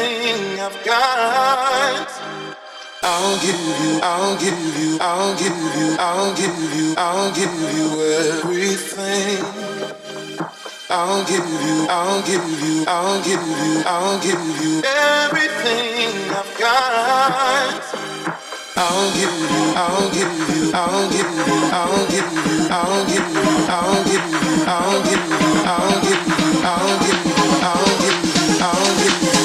everything I've got. I'll give you, I'll give you, I'll give you, I'll give you, I'll give you everything. I'll give you, I'll give you, I'll give you, I'll give you everything I've got. I'll give you, I'll give you, I'll give you, I'll give you, I'll give you, I'll give you, I'll give you, I'll give you, I'll give you, I'll give you, I'll give you.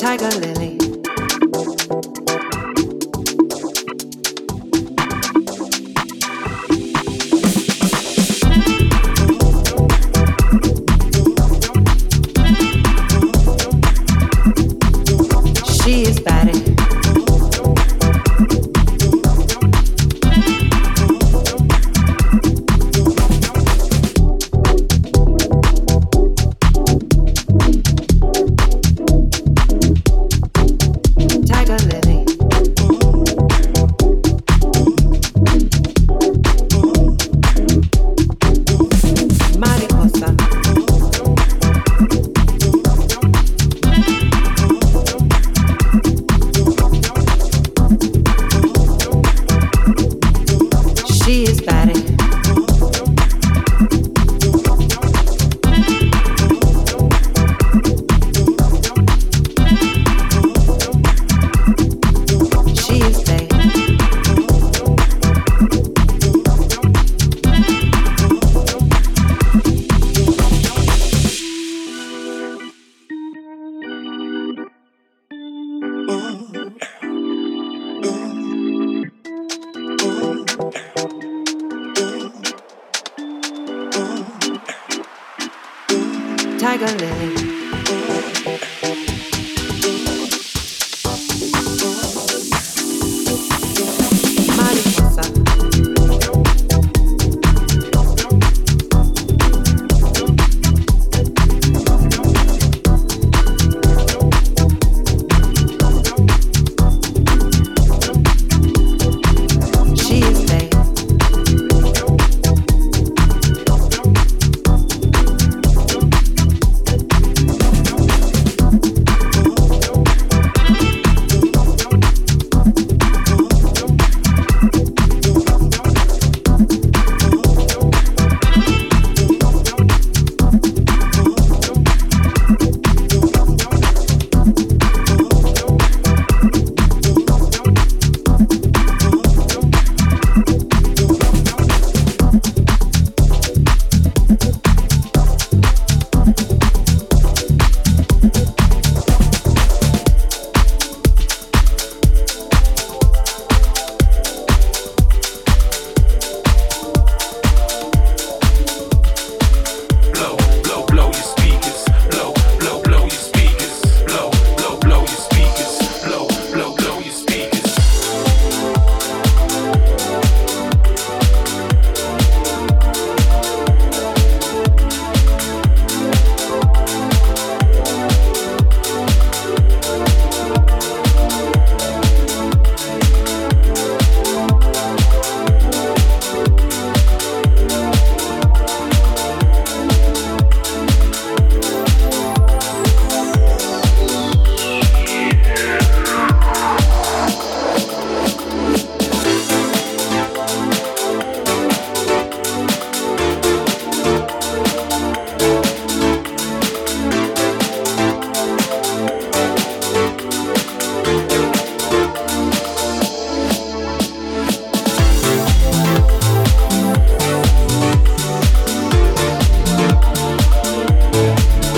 tiger lily.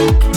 Thank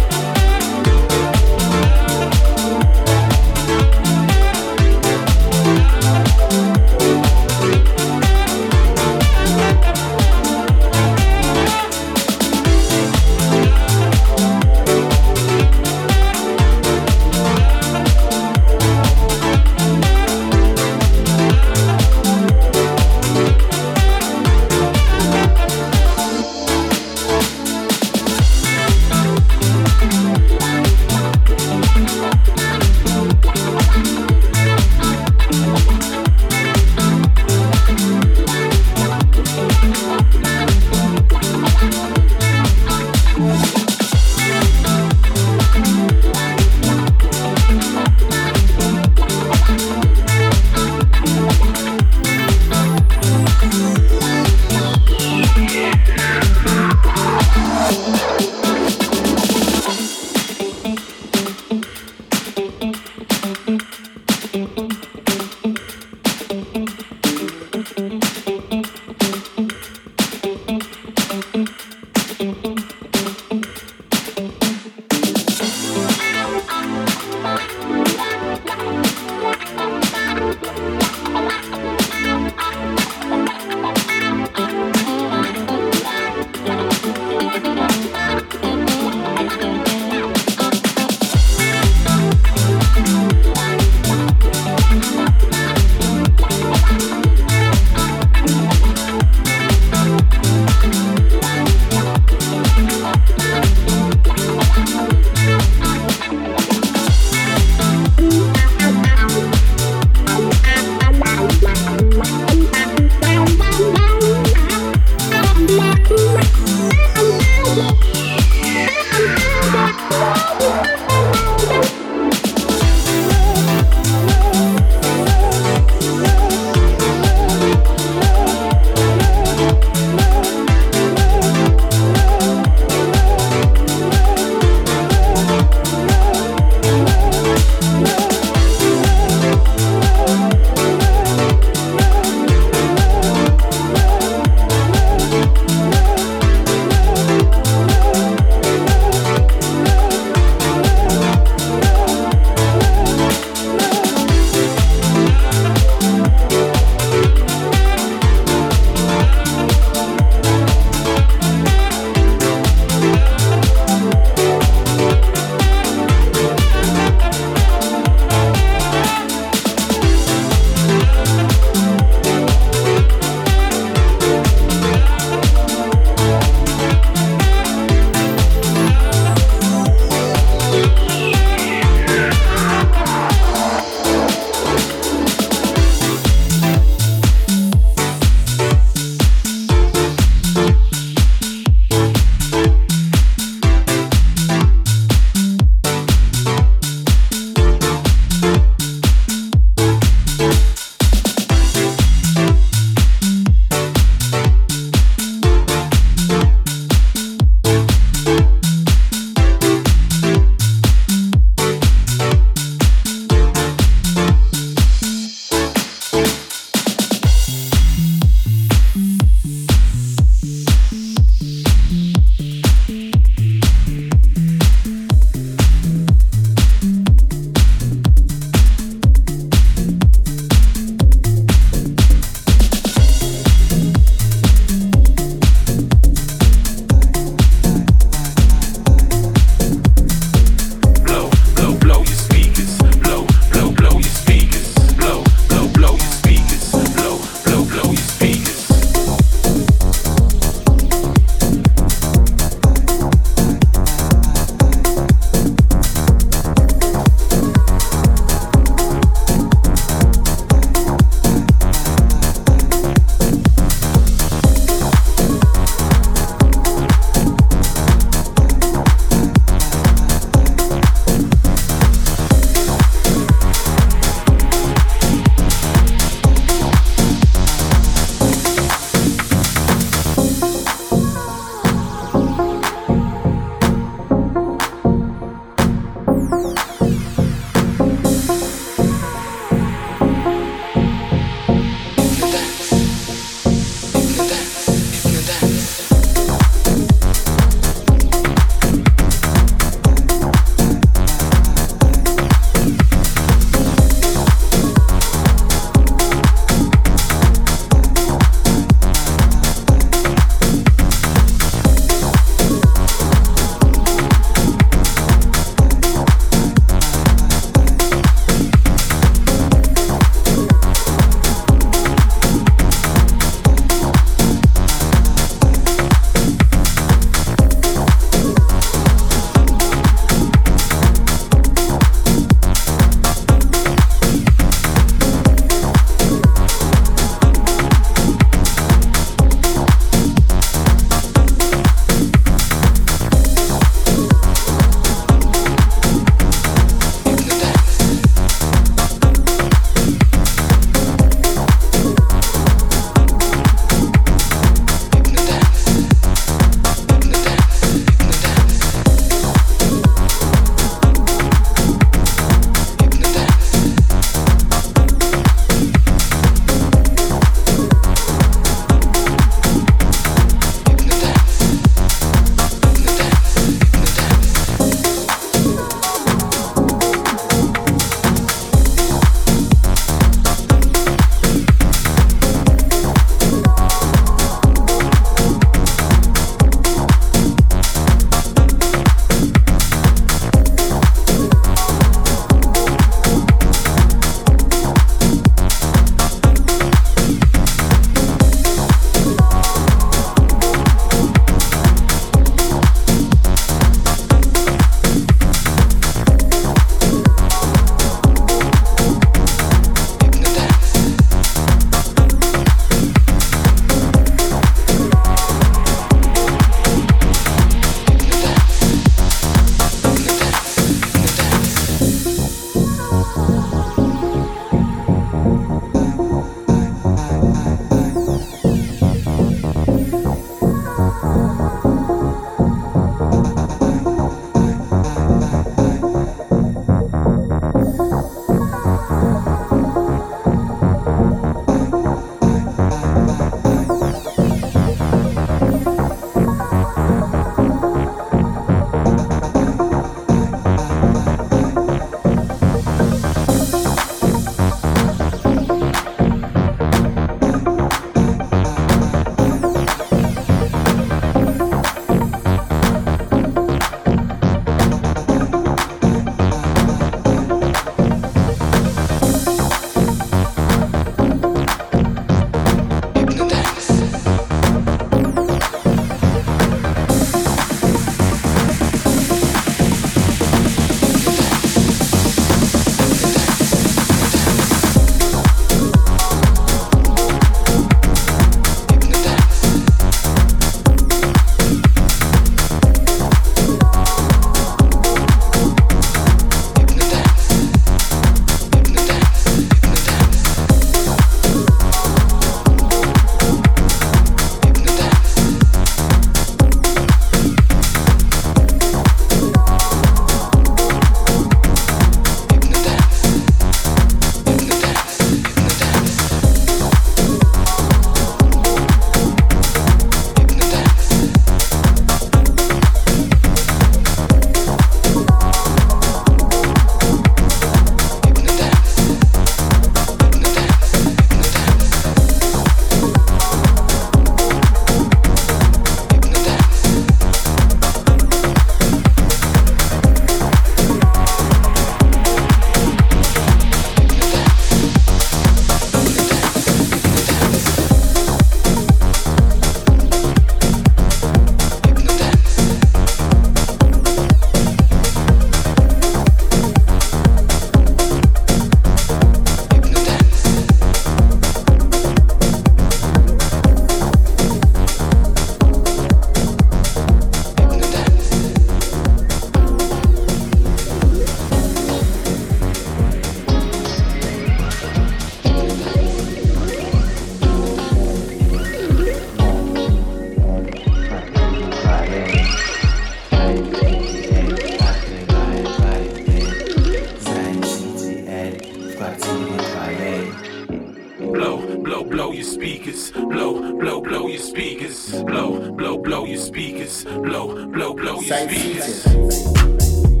speakers. Blow, blow, blow your speakers. Blow, blow, blow your speakers. Blow, blow, blow your speakers.